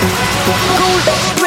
Cool.